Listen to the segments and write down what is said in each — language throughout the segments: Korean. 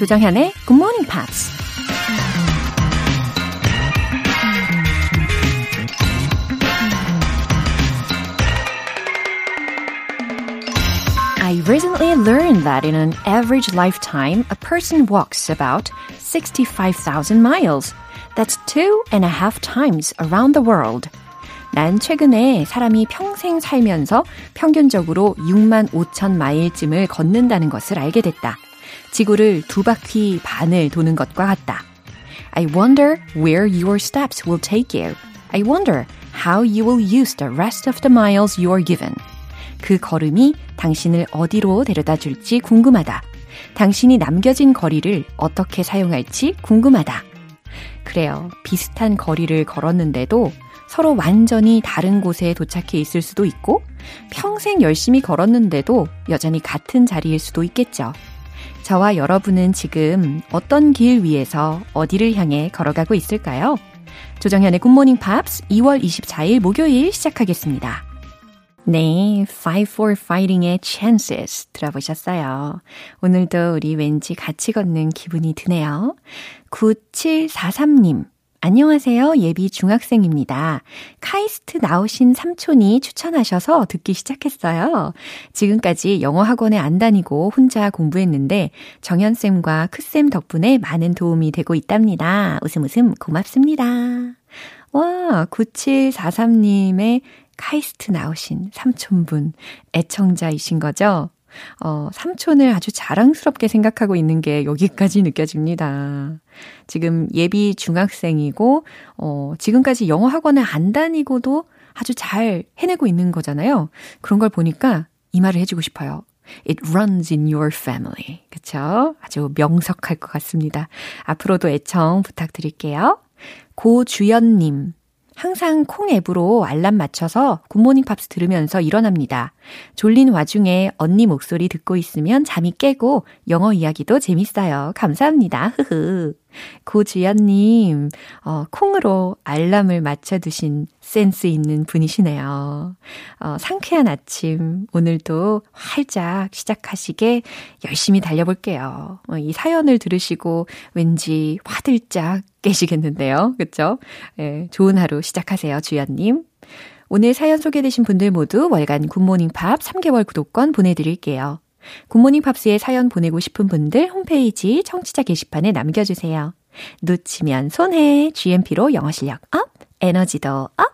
조정현의 Good Morning Pops. I recently learned that in an average lifetime, a person walks about 65,000 miles. That's two and a half times around the world. 난 최근에 사람이 평생 살면서 평균적으로 6만 5천 마일쯤을 걷는다는 것을 알게 됐다. 지구를 두 바퀴 반을 도는 것과 같다. I wonder where your steps will take you. I wonder how you will use the rest of the miles you are given. 그 걸음이 당신을 어디로 데려다 줄지 궁금하다. 당신이 남겨진 거리를 어떻게 사용할지 궁금하다. 그래요. 비슷한 거리를 걸었는데도 서로 완전히 다른 곳에 도착해 있을 수도 있고 평생 열심히 걸었는데도 여전히 같은 자리일 수도 있겠죠. 저와 여러분은 지금 어떤 길 위에서 어디를 향해 걸어가고 있을까요? 조정현의 굿모닝 팝스 2월 24일 목요일 시작하겠습니다. 네, Fight for Fighting의 Chances 들어보셨어요. 오늘도 우리 왠지 같이 걷는 기분이 드네요. 9743님. 안녕하세요. 예비 중학생입니다. 카이스트 나오신 삼촌이 추천하셔서 듣기 시작했어요. 지금까지 영어 학원에 안 다니고 혼자 공부했는데 정연쌤과 크쌤 덕분에 많은 도움이 되고 있답니다. 웃음 웃음 고맙습니다. 와, 9743님의 카이스트 나오신 삼촌분 애청자이신 거죠? 어, 삼촌을 아주 자랑스럽게 생각하고 있는 게 여기까지 느껴집니다. 지금 예비 중학생이고, 어, 지금까지 영어 학원을 안 다니고도 아주 잘 해내고 있는 거잖아요. 그런 걸 보니까 이 말을 해주고 싶어요. It runs in your family. 그쵸? 아주 명석할 것 같습니다. 앞으로도 애청 부탁드릴게요. 고주연님. 항상 콩 앱으로 알람 맞춰서 굿모닝 팝스 들으면서 일어납니다. 졸린 와중에 언니 목소리 듣고 있으면 잠이 깨고 영어 이야기도 재밌어요. 감사합니다. 흐흐. 고주연님, 어, 콩으로 알람을 맞춰두신 센스 있는 분이시네요. 어, 상쾌한 아침, 오늘도 활짝 시작하시게 열심히 달려볼게요. 어, 이 사연을 들으시고 왠지 화들짝 깨시겠는데요. 그쵸? 예, 좋은 하루 시작하세요, 주연님. 오늘 사연 소개되신 분들 모두 월간 굿모닝 팝 3개월 구독권 보내드릴게요. 굿모닝 팝스에 사연 보내고 싶은 분들 홈페이지 청취자 게시판에 남겨주세요. 놓치면 손해, GMP로 영어 실력 up, 에너지도 up.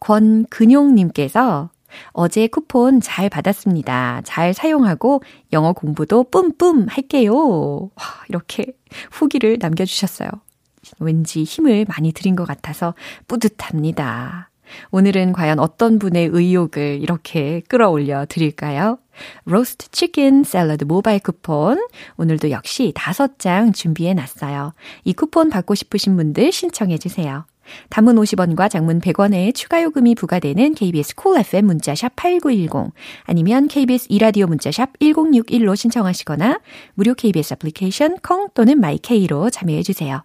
권근용님께서 어제 쿠폰 잘 받았습니다. 잘 사용하고 영어 공부도 뿜뿜 할게요. 이렇게 후기를 남겨주셨어요. 왠지 힘을 많이 들인 것 같아서 뿌듯합니다. 오늘은 과연 어떤 분의 의욕을 이렇게 끌어올려 드릴까요? 로스트 치킨 샐러드 모바일 쿠폰. 오늘도 역시 다섯 장 준비해 놨어요. 이 쿠폰 받고 싶으신 분들 신청해 주세요. 단문 50원과 장문 100원의 추가 요금이 부과되는 KBS Cool FM 문자샵 8910 아니면 KBS 이라디오 문자샵 1061로 신청하시거나 무료 KBS 애플리케이션 콩 또는 마이케이로 참여해 주세요.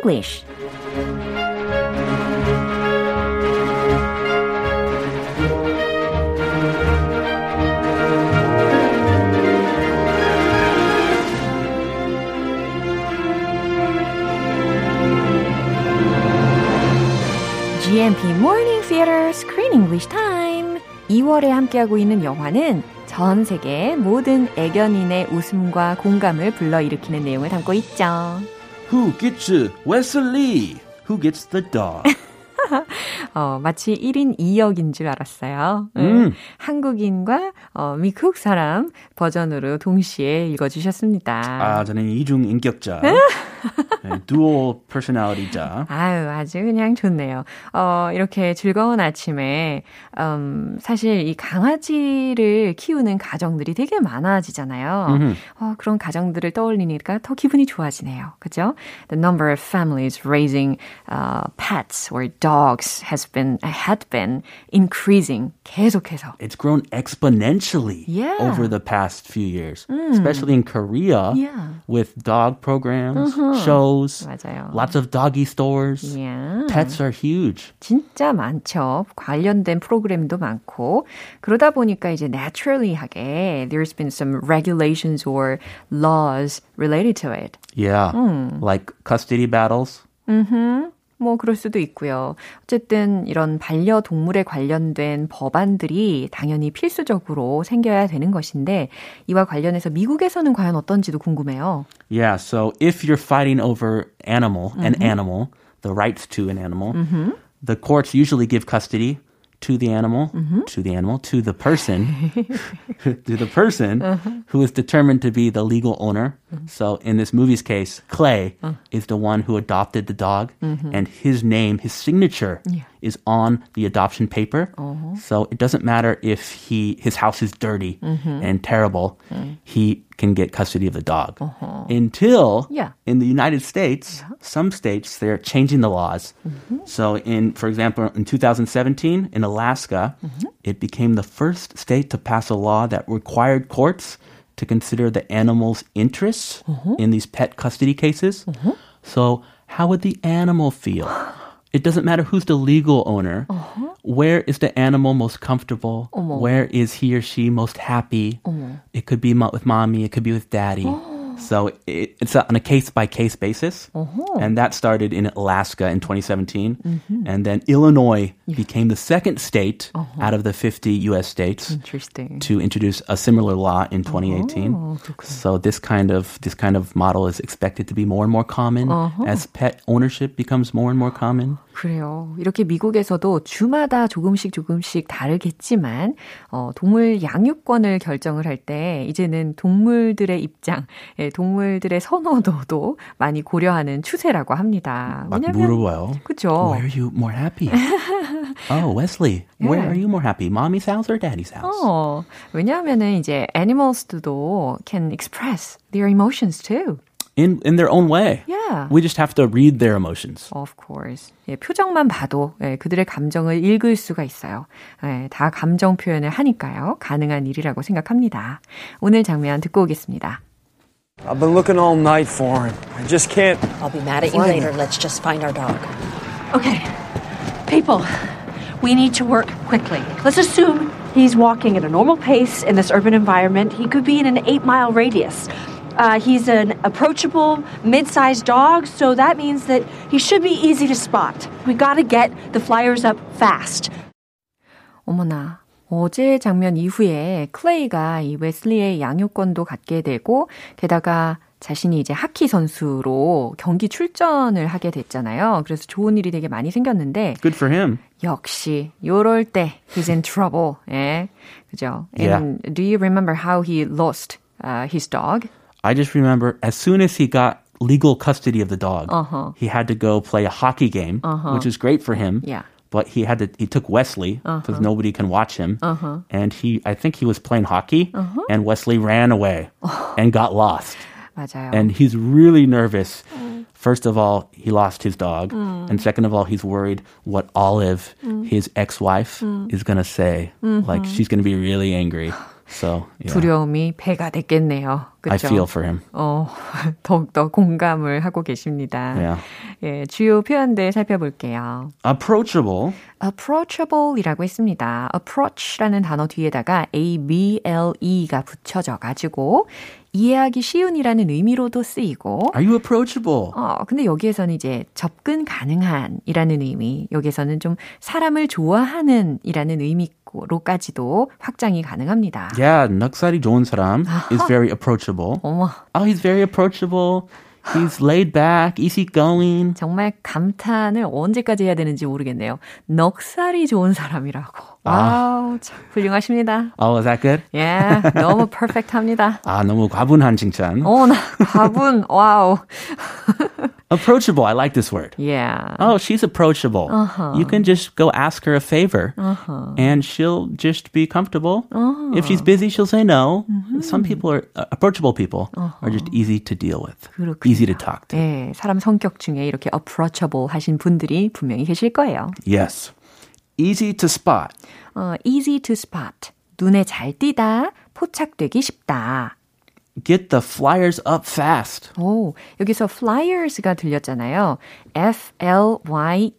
English GMP Morning Theater Screen English Time. 2월에 함께하고 있는 영화는 전 세계 모든 애견인의 웃음과 공감을 불러일으키는 내용을 담고 있죠. Who gets uh, Wesley? Who gets the dog? 어, 마치 1인 2역인 줄 알았어요. 음. 한국인과 어, 미국 사람 버전으로 동시에 읽어주셨습니다. 아, 저는 이중 인격자. 네, dual personality자. 아유, 아주 그냥 좋네요. 어, 이렇게 즐거운 아침에, 음, 사실 이 강아지를 키우는 가정들이 되게 많아지잖아요. 음흠. 어, 그런 가정들을 떠올리니까 더 기분이 좋아지네요. 그죠? The number of families raising uh, pets or dogs has been, had been increasing. 계속해서. It's grown exponentially Yeah. over the past few years, especially in Korea Yeah. with dog programs, shows, 맞아요. lots of doggy stores. Yeah. Pets are huge. 진짜 많죠. 관련된 프로그램도 많고 그러다 보니까 이제 naturally하게 there's been some regulations or laws related to it. Yeah. Like custody battles. 뭐 그럴 수도 있고요. 어쨌든 이런 반려동물에 관련된 법안들이 당연히 필수적으로 생겨야 되는 것인데 이와 관련해서 미국에서는 과연 어떤지도 궁금해요. Yeah, so if you're fighting over animal, an animal, the rights to an animal, the courts usually give custody to the animal, mm-hmm. to the animal, to the person, to the person uh-huh. who is determined to be the legal owner. Mm-hmm. So in this movie's case, Clay uh. is the one who adopted the dog, mm-hmm. and his name, his signature, is on the adoption paper. Uh-huh. So it doesn't matter if he his house is dirty mm-hmm. and terrible, mm. he can get custody of the dog. Uh-huh. Until Yeah. in the United States, some states they're changing the laws. Mm-hmm. So in for example, in 2017 in Alaska, mm-hmm. it became the first state to pass a law that required courts to consider the animal's interests in these pet custody cases. So how would the animal feel? It doesn't matter who's the legal owner. Uh-huh. Where is the animal most comfortable? Uh-huh. Where is he or she most happy? Uh-huh. It could be with mommy, it could be with daddy. Oh. So it, it's on a case by case basis. And that started in Alaska in 2017. And then Illinois became the second state out of the 50 US states Interesting. to introduce a similar law in 2018. so this kind of this kind of model is expected to be more and more common as pet ownership becomes more and more common. 그래요. 이렇게 미국에서도 주마다 조금씩 조금씩 다르겠지만, 어, 동물 양육권을 결정을 할 때, 이제는 동물들의 입장, 예, 동물들의 선호도도 많이 고려하는 추세라고 합니다. 막 물어봐요. 그죠. Where are you more happy? oh, Wesley, where Yeah. are you more happy? Mommy's house or daddy's house? 어, 왜냐하면은 이제 animals도 can express their emotions too. In in their own way. Yeah. We just have to read their emotions. Of course. 예, 표정만 봐도 예, 그들의 감정을 읽을 수가 있어요. 예, 다 감정 표현을 하니까요. 가능한 일이라고 생각합니다. 오늘 장면 듣고 오겠습니다. I've been looking all night for him. I just can't. I'll be mad at you Find later. him. Let's just find our dog. Okay. People, we need to work quickly. Let's assume he's walking at a normal pace in this urban environment. He could be in an eight mile radius. Uh, he's an approachable, mid sized dog, so that means that he should be easy to spot. We gotta get the flyers up fast. 어머나. 어제 장면 이후에 클레이가 이 웨슬리의 양육권도 갖게 되고 게다가 자신이 이제 하키 선수로 경기 출전을 하게 됐잖아요. 그래서 좋은 일이 되게 많이 생겼는데 Good for him. 역시 요럴 때 he's in trouble. 예. 그죠? And do you remember how he lost uh, his dog? I just remember as soon as he got legal custody of the dog, Uh-huh. he had to go play a hockey game, which is great for him. Yeah. But he had to. He took Wesley because nobody can watch him, and he. I think he was playing hockey, and Wesley ran away and got lost. 맞아요. And he's really nervous. First of all, he lost his dog, and second of all, he's worried what Olive, his ex-wife, is gonna say. Like she's gonna be really angry. So yeah, 두려움이 배가 됐겠네요. 그렇죠? I feel for him. 어, 더욱더 공감을 하고 계십니다. Yeah. 예, 주요 표현들 살펴볼게요. Approachable. approachable이라고 했습니다. approach라는 단어 뒤에다가 A-B-L-E가 붙여져 가지고 이해하기 쉬운이라는 의미로도 쓰이고 Are you approachable? 어, 근데 여기에서는 이제 접근 가능한이라는 의미, 여기서는 좀 사람을 좋아하는이라는 의미로까지도 확장이 가능합니다. Yeah, 넉살이 좋은 사람 is very approachable. 어머, Oh, he's very approachable. He's laid back, easygoing. 정말 감탄을 언제까지 해야 되는지 모르겠네요. 넉살이 좋은 사람이라고. 와우, 참 훌륭하십니다. Oh, is that good? 예, 너무 퍼펙트합니다. 아, 너무 과분한 칭찬. 어, 나 과분, 와우. Approachable. I like this word. Yeah. Oh, she's approachable. You can just go ask her a favor and she'll just be comfortable. If she's busy, she'll say no. Some people are uh, approachable people are just easy to deal with. 그렇군요. Easy to talk to. 예, 사람 성격 중에 이렇게 approachable 하신 분들이 분명히 계실 거예요. Yes. Easy to spot. 어, easy to spot. 눈에 잘 띄다, 포착되기 쉽다. Get the flyers up fast. 오, 여기서 flyers가 들렸잖아요. F-L-Y-E-R.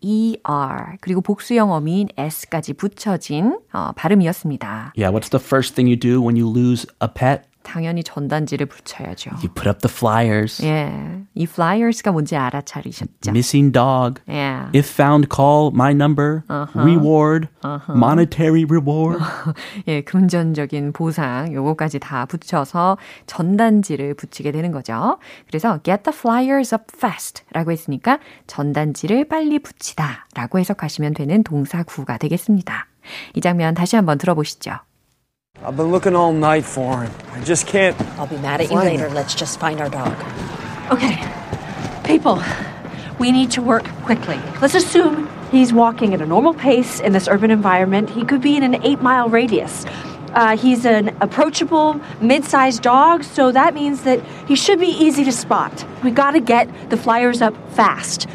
그리고 복수형 어미인 S까지 붙여진 어, 발음이었습니다. Yeah, what's the first thing you do when you lose a pet? 당연히 전단지를 붙여야죠. You put up the flyers. 예, 이 flyers가 뭔지 알아차리셨죠? Missing dog. 예. If found, call my number. Reward. Monetary reward. 예, 금전적인 보상 요거까지 다 붙여서 전단지를 붙이게 되는 거죠. 그래서 get the flyers up fast라고 했으니까 전단지를 빨리 붙이다라고 해석하시면 되는 동사구가 되겠습니다. 이 장면 다시 한번 들어보시죠. I've been looking all night for him. I just can't. I'll be mad at you Fine. later. Let's just find our dog. Okay. People, we need to work quickly. Let's assume he's walking at a normal pace in this urban environment. He could be in an eight mile radius. Uh, he's an approachable, mid sized dog, so that means that he should be easy to spot. We gotta get the flyers up fast.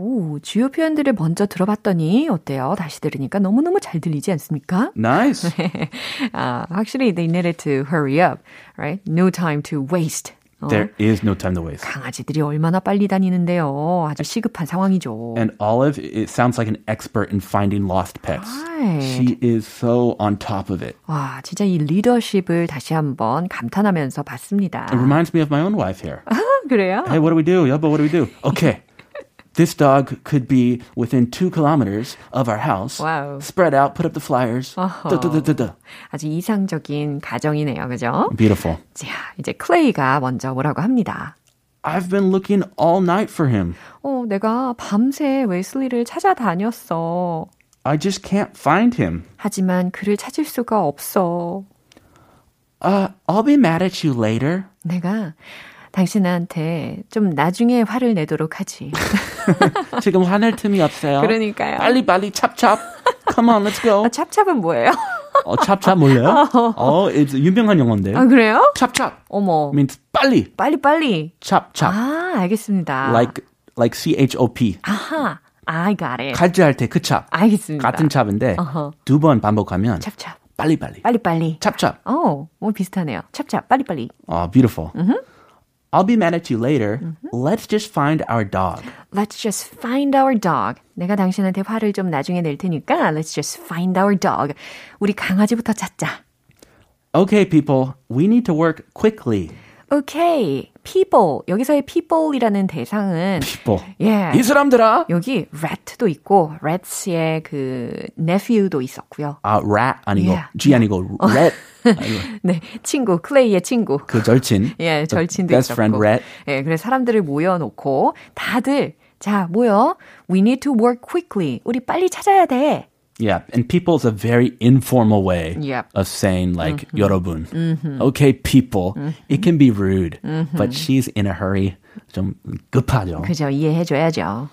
오, 주요 표현들을 먼저 들어봤더니 어때요? 다시 들으니까 너무너무 잘 들리지 않습니까? Nice. 아, 확실히 they needed to hurry up, right? No time to waste. 어, There is no time to waste. 강아지들이 얼마나 빨리 다니는데요. 아주 시급한 상황이죠. And Olive, it sounds like an expert in finding lost pets. Right. She is so on top of it. 와, 진짜 이 리더십을 다시 한번 감탄하면서 봤습니다. It reminds me of my own wife here. 그래요? hey, what do we do? Yeah, but what do we do? Okay. This dog could be within two kilometers of our house. Wow. Spread out, put up the flyers. 어허. Da-da-da-da-da. 아주 이상적인 가정이네요. 그죠? Beautiful. 자, 이제 클레이가 먼저 뭐라고 합니다. I've been looking all night for him. 어, 내가 밤새 웨슬리를 찾아다녔어. I just can't find him. 하지만 그를 찾을 수가 없어. Uh, I'll be mad at you later. 내가 당신한테 좀 나중에 화를 내도록 하지. 지금 화낼 틈이 없어요. 그러니까요. 빨리 빨리 찹찹. Come on, let's go. 아, 찹찹은 뭐예요? 어, 찹찹 몰라요? 어, it's 유명한 영어인데. 아, 그래요? 찹찹 어머. means 빨리. 빨리 빨리. 찹찹. 아, 알겠습니다. Like like C H O P. 아하. I got it. 칼질할 때 그 찹. 알겠습니다. 같은 찹인데 어허. 두번 반복하면 찹찹. 빨리 빨리. 빨리빨리. 찹찹. 어, 뭐 비슷하네요. 찹찹. 빨리빨리. 어, beautiful. I'll be mad at you later. Let's just find our dog. Let's just find our dog. 내가 당신한테 화를 좀 나중에 낼 테니까 let's just find our dog. 우리 강아지부터 찾자. Okay, people, we need to work quickly. Okay. people. 여기서의 people이라는 대상은 People. 예. 이 사람들아. 여기 rat도 있고 rat의 그 nephew도 있었고요. 아, rat 아니고 Yeah. G 아니고 rat. 아니고 네, 친구 클레이의 친구. 그 절친. 예, 절친도 best 있었고. friend rat. 예, 그래서 사람들을 모여놓고 다들 자 모여. We need to work quickly. 우리 빨리 찾아야 돼. Yeah, and people is a very informal way Yep. of saying like 여러분. Okay, people. It can be rude, but she's in a hurry. 좀 급하죠. 그죠? 이해해줘야죠.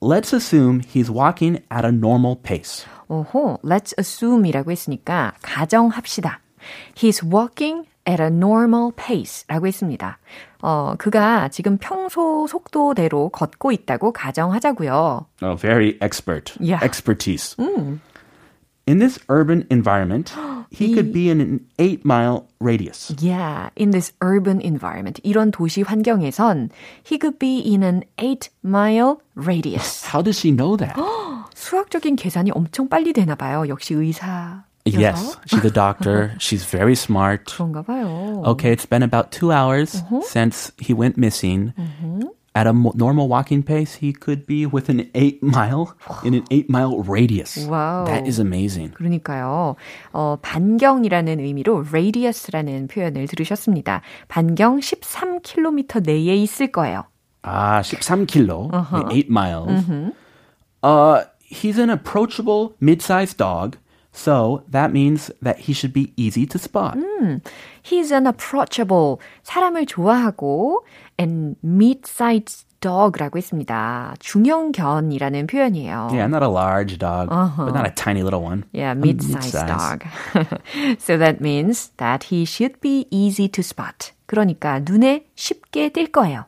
Let's assume he's walking at a normal pace. 오호, let's assume이라고 했으니까 가정합시다. He's walking at a normal pace라고 했습니다. 어, 그가 지금 평소 속도대로 걷고 있다고 가정하자고요. Oh, very expert. Yeah. Expertise. In this urban environment, he could be in an eight mile radius. Yeah, in this urban environment. 이런 도시 환경에선 he could be in an 8 mile radius. How does she know that? 수학적인 계산이 엄청 빨리 되나 봐요. 역시 의사. yes, she's a doctor. she's very smart. 그런가 봐요. Okay, it's been about two hours since he went missing. at a normal walking pace, he could be within eight mile in an eight mile radius. Wow. That is amazing. 그러니까요. 어, 반경이라는 의미로 radius라는 표현을 들으셨습니다. 반경 13km 내에 있을 거예요. Ah, 13kilo, eight miles. Uh, he's an approachable mid-sized dog, so that means that he should be easy to spot. He's an approachable, 사람을 좋아하고 and meat-sized dog라고 했습니다. 중형견이라는 표현이에요. Yeah, not a large dog, but not a tiny little one. Yeah, A mid-sized mid-size. dog. so that means that he should be easy to spot. 그러니까 눈에 쉽게 띌 거예요.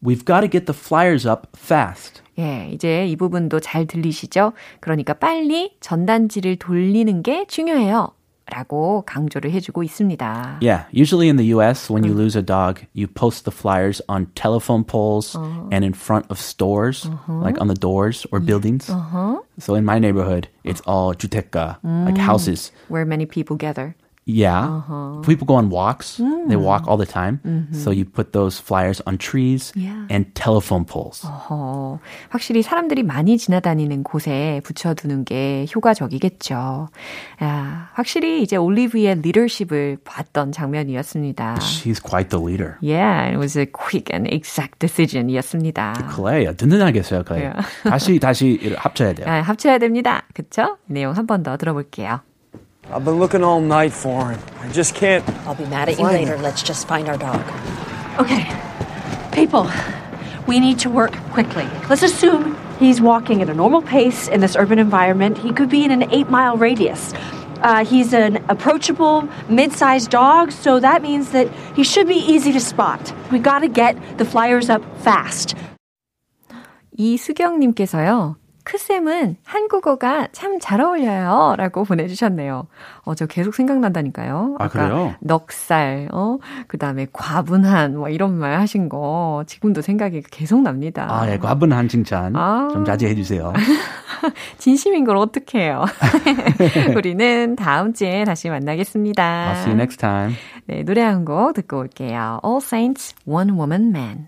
We've got to get the flyers up fast. 예, 이제 이 부분도 잘 들리시죠? 그러니까 빨리 전단지를 돌리는 게 중요해요. 라고 강조를 해주고 있습니다. Yeah, usually in the US, when you lose a dog, you post the flyers on telephone poles and in front of stores, like on the doors or buildings. So in my neighborhood, it's all 주택가, like houses. Where many people gather. Yeah. People go on walks. They walk all the time. So you put those flyers on trees Yeah. and telephone poles. 어, 확실히 사람들이 많이 지나다니는 곳에 붙여두는 게 효과적이겠죠. 야, 확실히 이제 올리브의 리더십을 봤던 장면이었습니다. She's quite the leader. Yeah, it was a quick and exact decision이었습니다. 클레야 든든하겠어요, 클레. Yeah. 다시 다시 합쳐야 돼요. 아, 합쳐야 됩니다. 그쵸? 내용 한 번 더 들어볼게요. I've been looking all night for him. I just can't. I'll be mad at you Fine. later. Let's just find our dog. Okay. People, we need to work quickly. Let's assume he's walking at a normal pace in this urban environment. He could be in an eight mile radius. Uh, he's an approachable, mid sized dog, so that means that he should be easy to spot. We gotta get the flyers up fast. 이수경님께서요. 크쌤은 한국어가 참 잘 어울려요. 라고 보내주셨네요. 어, 저 계속 생각난다니까요. 아, 그래요? 넉살, 어, 그 다음에 과분한, 뭐 이런 말 하신 거 지금도 생각이 계속 납니다. 아, 예, 과분한 칭찬 아. 좀 자제해 주세요. 진심인 걸 어떡해요. 우리는 다음 주에 다시 만나겠습니다. I'll see you next time. 네, 노래 한 곡 듣고 올게요. All Saints, One Woman Man.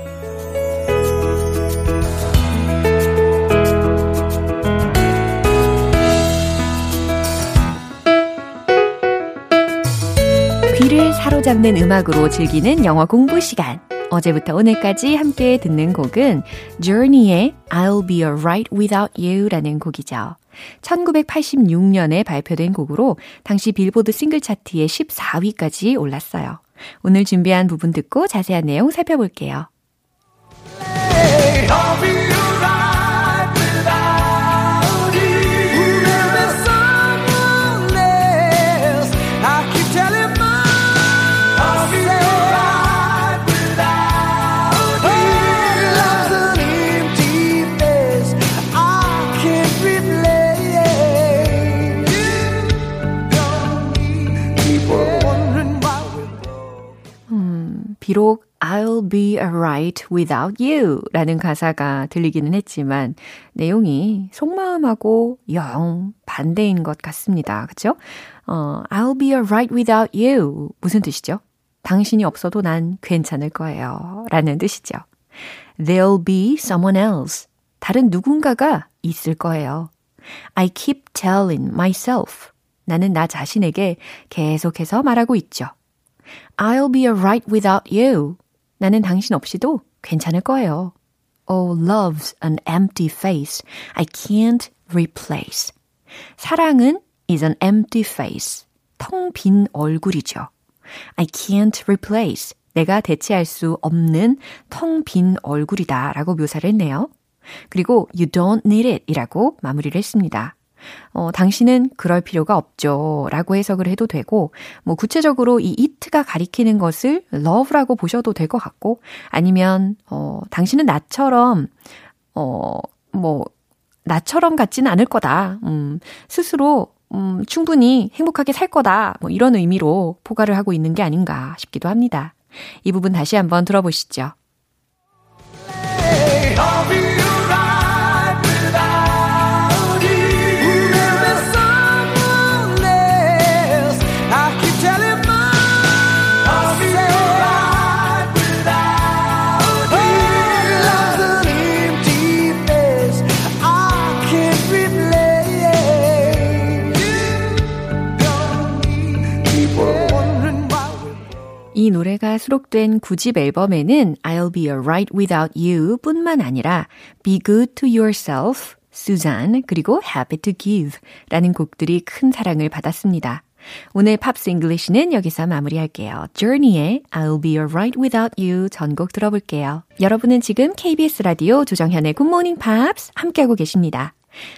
귀를 사로잡는 음악으로 즐기는 영어 공부 시간. 어제부터 오늘까지 함께 듣는 곡은 Journey의 I'll Be Alright Without You라는 곡이죠. 1986년에 발표된 곡으로 당시 빌보드 싱글 차트에 14위까지 올랐어요. 오늘 준비한 부분 듣고 자세한 내용 살펴볼게요. 비록 I'll be alright without you 라는 가사가 들리기는 했지만 내용이 속마음하고 영 반대인 것 같습니다. 그쵸? 어, I'll be alright without you. 무슨 뜻이죠? 당신이 없어도 난 괜찮을 거예요. 라는 뜻이죠. There'll be someone else. 다른 누군가가 있을 거예요. I keep telling myself. 나는 나 자신에게 계속해서 말하고 있죠. I'll be alright without you. 나는 당신 없이도 괜찮을 거예요. Oh, love's an empty face. I can't replace. 사랑은 is an empty face. 텅 빈 얼굴이죠. I can't replace. 내가 대체할 수 없는 텅 빈 얼굴이다 라고 묘사를 했네요. 그리고 you don't need it 이라고 마무리를 했습니다. 어, 당신은 그럴 필요가 없죠. 라고 해석을 해도 되고, 뭐, 구체적으로 이 it가 가리키는 것을 love라고 보셔도 될 것 같고, 아니면, 어, 당신은 나처럼, 어, 뭐, 나처럼 같지는 않을 거다. 음, 스스로, 음, 충분히 행복하게 살 거다. 뭐, 이런 의미로 포괄을 하고 있는 게 아닌가 싶기도 합니다. 이 부분 다시 한번 들어보시죠. 수록된 9집 앨범에는 I'll be alright without you 뿐만 아니라 Be good to yourself, Suzanne, 그리고 Happy to give 라는 곡들이 큰 사랑을 받았습니다. 오늘 Pops English는 여기서 마무리할게요. Journey의 I'll be alright without you 전곡 들어볼게요. 여러분은 지금 KBS 라디오 조정현의 Good Morning Pops 함께하고 계십니다.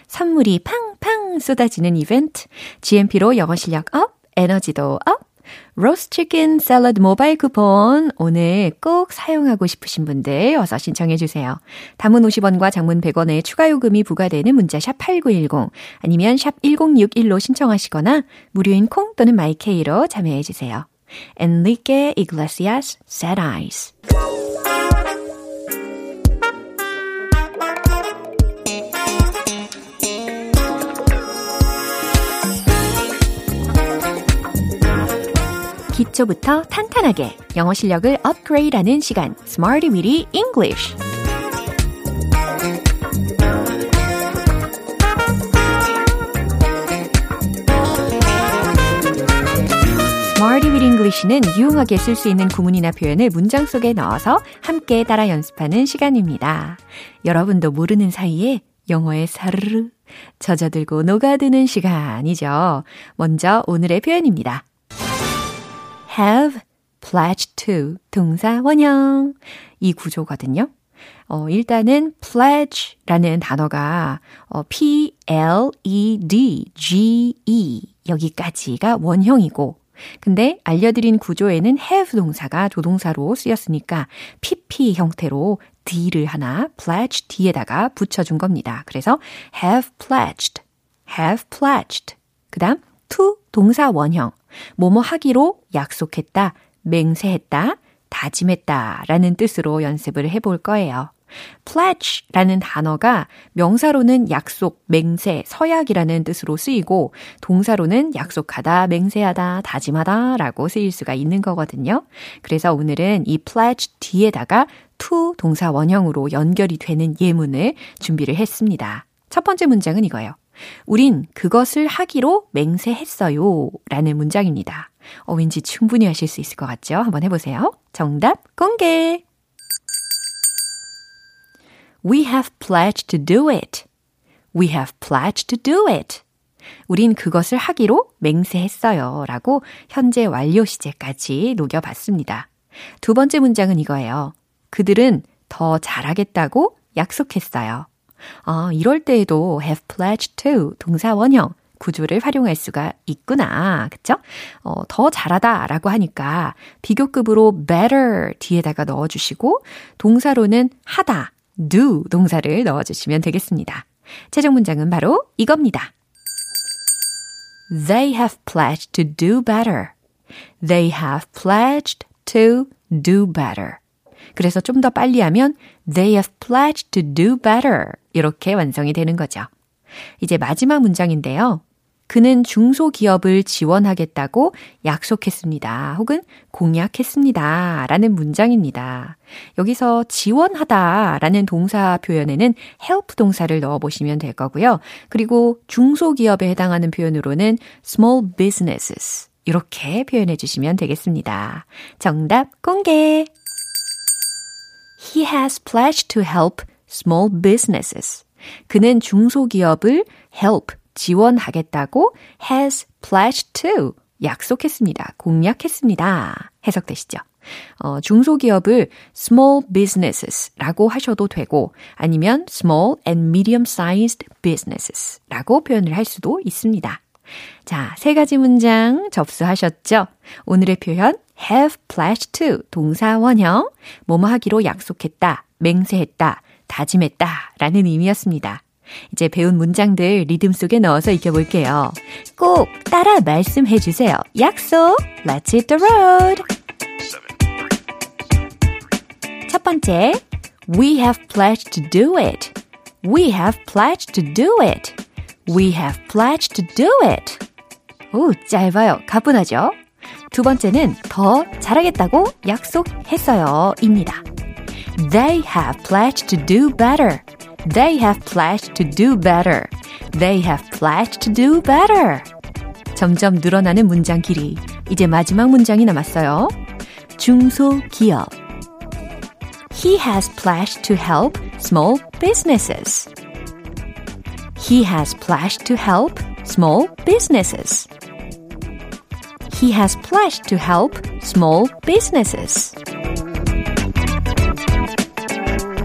선물이 팡팡 쏟아지는 이벤트, GMP로 영어 실력 up, 에너지도 up, 로스트 치킨 샐러드 모바일 쿠폰 오늘 꼭 사용하고 싶으신 분들 어서 신청해 주세요. 단문 50원과 장문 100원의 추가 요금이 부과되는 문자 샵 8910 아니면 샵 1061로 신청하시거나 무료인 콩 또는 마이케이로 참여해 주세요. Enrique Iglesias Sad Eyes 기초부터 탄탄하게 영어 실력을 업그레이드하는 시간 Smarty Weedy English English는 유용하게 쓸 수 있는 구문이나 표현을 문장 속에 넣어서 함께 따라 연습하는 시간입니다. 여러분도 모르는 사이에 영어에 사르르 젖어들고 녹아드는 시간이죠. 먼저 오늘의 표현입니다. Have pledged to 동사 원형 이 구조거든요. 어, 일단은 pledge라는 단어가 어, p l e d g e 여기까지가 원형이고 근데 알려드린 구조에는 have 동사가 조동사로 쓰였으니까 pp 형태로 d를 하나 pledge 뒤에다가 붙여준 겁니다. 그래서 have pledged, have pledged. 그 다음 to 동사 원형. 뭐뭐 하기로 약속했다, 맹세했다, 다짐했다 라는 뜻으로 연습을 해볼 거예요. pledge라는 단어가 명사로는 약속, 맹세, 서약이라는 뜻으로 쓰이고 동사로는 약속하다, 맹세하다, 다짐하다 라고 쓰일 수가 있는 거거든요. 그래서 오늘은 이 pledge 뒤에다가 to 동사 원형으로 연결이 되는 예문을 준비를 했습니다. 첫 번째 문장은 이거예요. 우린 그것을 하기로 맹세했어요. 라는 문장입니다. 어, 왠지 충분히 하실 수 있을 것 같죠? 한번 해보세요. 정답 공개! We have pledged to do it. We have pledged to do it. 우린 그것을 하기로 맹세했어요. 라고 현재 완료 시제까지 녹여봤습니다. 두 번째 문장은 이거예요. 그들은 더 잘하겠다고 약속했어요. 아, 이럴 때에도 have pledged to 동사 원형 구조를 활용할 수가 있구나. 그쵸? 어, 더 잘하다 라고 하니까 비교급으로 better 뒤에다가 넣어주시고 동사로는 하다, do 동사를 넣어주시면 되겠습니다. 최종 문장은 바로 이겁니다. They have pledged to do better. They have pledged to do better. 그래서 좀 더 빨리 하면 They have pledged to do better. 이렇게 완성이 되는 거죠. 이제 마지막 문장인데요. 그는 중소기업을 지원하겠다고 약속했습니다. 혹은 공약했습니다. 라는 문장입니다. 여기서 지원하다 라는 동사 표현에는 help 동사를 넣어 보시면 될 거고요. 그리고 중소기업에 해당하는 표현으로는 small businesses. 이렇게 표현해 주시면 되겠습니다. 정답 공개! He has pledged to help small businesses. 그는 중소기업을 help, 지원하겠다고 has pledged to 약속했습니다. 공약했습니다. 해석되시죠? 어, 중소기업을 small businesses라고 하셔도 되고 아니면 small and medium-sized businesses라고 표현을 할 수도 있습니다. 자, 세 가지 문장 접수하셨죠? 오늘의 표현 have pledged to 동사 원형 뭐뭐 하기로 약속했다, 맹세했다, 다짐했다 라는 의미였습니다. 이제 배운 문장들 리듬 속에 넣어서 익혀볼게요. 꼭 따라 말씀해 주세요. 약속! Let's hit the road! 첫 번째, We have pledged to do it. We have pledged to do it. We have pledged to do it. 오, 짧아요. 가뿐하죠? 두 번째는 더 잘하겠다고 약속했어요. 입니다. They have pledged to do better. They have pledged to do better. They have pledged to do better. 점점 늘어나는 문장 길이. 이제 마지막 문장이 남았어요. 중소기업. He has pledged to help small businesses. He has pledged to help small businesses. He has pledged to help small businesses.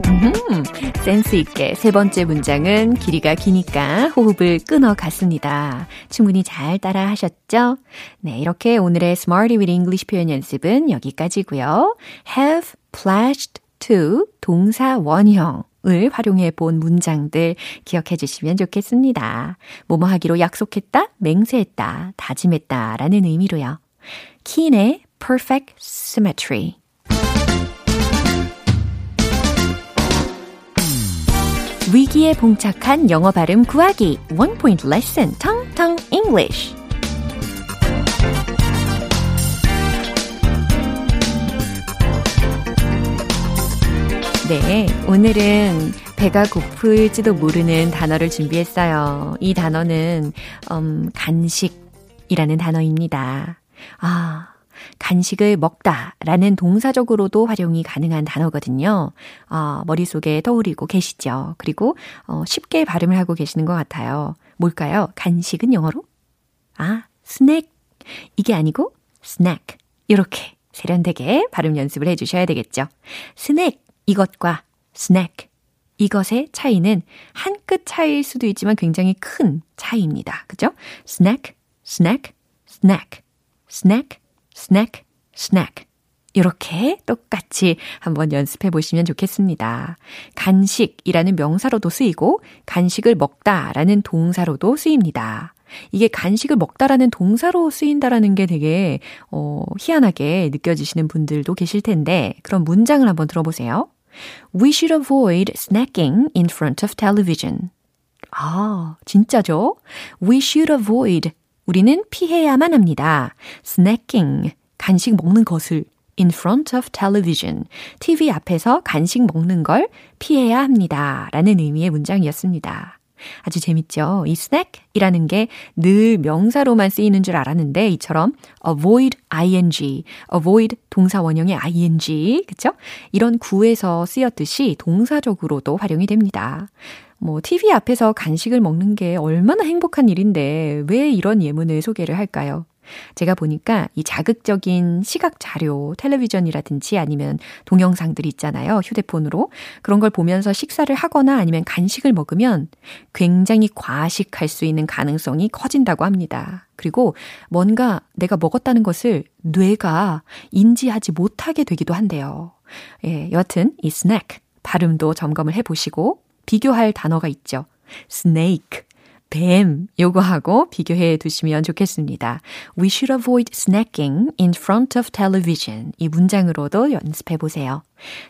음, 센스 있게 세 번째 문장은 길이가 기니까 호흡을 끊어 갔습니다. 충분히 잘 따라 하셨죠? 네, 이렇게 오늘의 Smarty with English 표현 연습은 여기까지고요. have pledged to 동사 원형 을 활용해 본 문장들 기억해 주시면 좋겠습니다. 뭐뭐 하기로 약속했다, 맹세했다, 다짐했다 라는 의미로요. 킨의 perfect symmetry. 위기에 봉착한 영어 발음 구하기 One Point Lesson Tong Tong English 네, 오늘은 배가 고플지도 모르는 단어를 준비했어요. 이 단어는 음, 간식이라는 단어입니다. 아, 간식을 먹다 라는 동사적으로도 활용이 가능한 단어거든요. 어, 머릿속에 떠오르고 계시죠. 그리고 어, 쉽게 발음을 하고 계시는 것 같아요. 뭘까요? 간식은 영어로? 아, 스낵. 이게 아니고 스낵. 이렇게 세련되게 발음 연습을 해주셔야 되겠죠. 스낵. 이것과 snack. 이것의 차이는 한 끗 차이일 수도 있지만 굉장히 큰 차이입니다. 그죠? snack, snack, snack, snack, snack, snack. 이렇게 똑같이 한번 연습해 보시면 좋겠습니다. 간식이라는 명사로도 쓰이고 간식을 먹다라는 동사로도 쓰입니다. 이게 간식을 먹다라는 동사로 쓰인다라는 게 되게 어, 희한하게 느껴지시는 분들도 계실 텐데 그럼 문장을 한번 들어보세요. We should avoid snacking in front of television. 아, 진짜죠? We should avoid. 우리는 피해야만 합니다. snacking. 간식 먹는 것을 in front of television. TV 앞에서 간식 먹는 걸 피해야 합니다. 라는 의미의 문장이었습니다. 아주 재밌죠? 이 snack이라는 게 늘 명사로만 쓰이는 줄 알았는데 이처럼 avoid ing, avoid 동사 원형의 ing, 그쵸? 이런 구에서 쓰였듯이 동사적으로도 활용이 됩니다. 뭐, TV 앞에서 간식을 먹는 게 얼마나 행복한 일인데 왜 이런 예문을 소개를 할까요? 제가 보니까 이 자극적인 시각 자료, 텔레비전이라든지 아니면 동영상들 있잖아요. 휴대폰으로. 그런 걸 보면서 식사를 하거나 아니면 간식을 먹으면 굉장히 과식할 수 있는 가능성이 커진다고 합니다. 그리고 뭔가 내가 먹었다는 것을 뇌가 인지하지 못하게 되기도 한대요. 예, 여하튼 이 스낵 발음도 점검을 해 보시고 비교할 단어가 있죠. snake. 뱀 요거하고 비교해 두시면 좋겠습니다. We should avoid snacking in front of television. 이 문장으로도 연습해 보세요.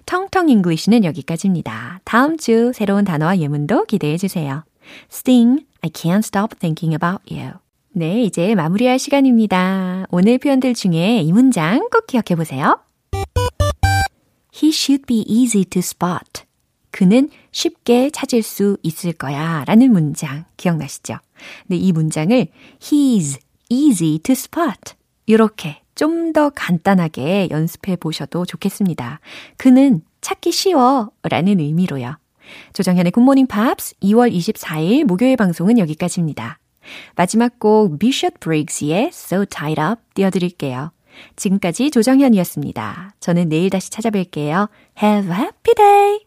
텅텅 English는 여기까지입니다. 다음 주 새로운 단어와 예문도 기대해 주세요. Sting, I can't stop thinking about you. 네, 이제 마무리할 시간입니다. 오늘 표현들 중에 이 문장 꼭 기억해 보세요. He should be easy to spot. 그는 쉽게 찾을 수 있을 거야 라는 문장 기억나시죠? 근데 이 문장을 he's easy to spot 이렇게 좀 더 간단하게 연습해 보셔도 좋겠습니다. 그는 찾기 쉬워 라는 의미로요. 조정현의 굿모닝 팝스 2월 24일 목요일 방송은 여기까지입니다. 마지막 곡 Bishop Briggs의 So Tied Up 띄워드릴게요. 지금까지 조정현이었습니다. 저는 내일 다시 찾아뵐게요. Have a happy day!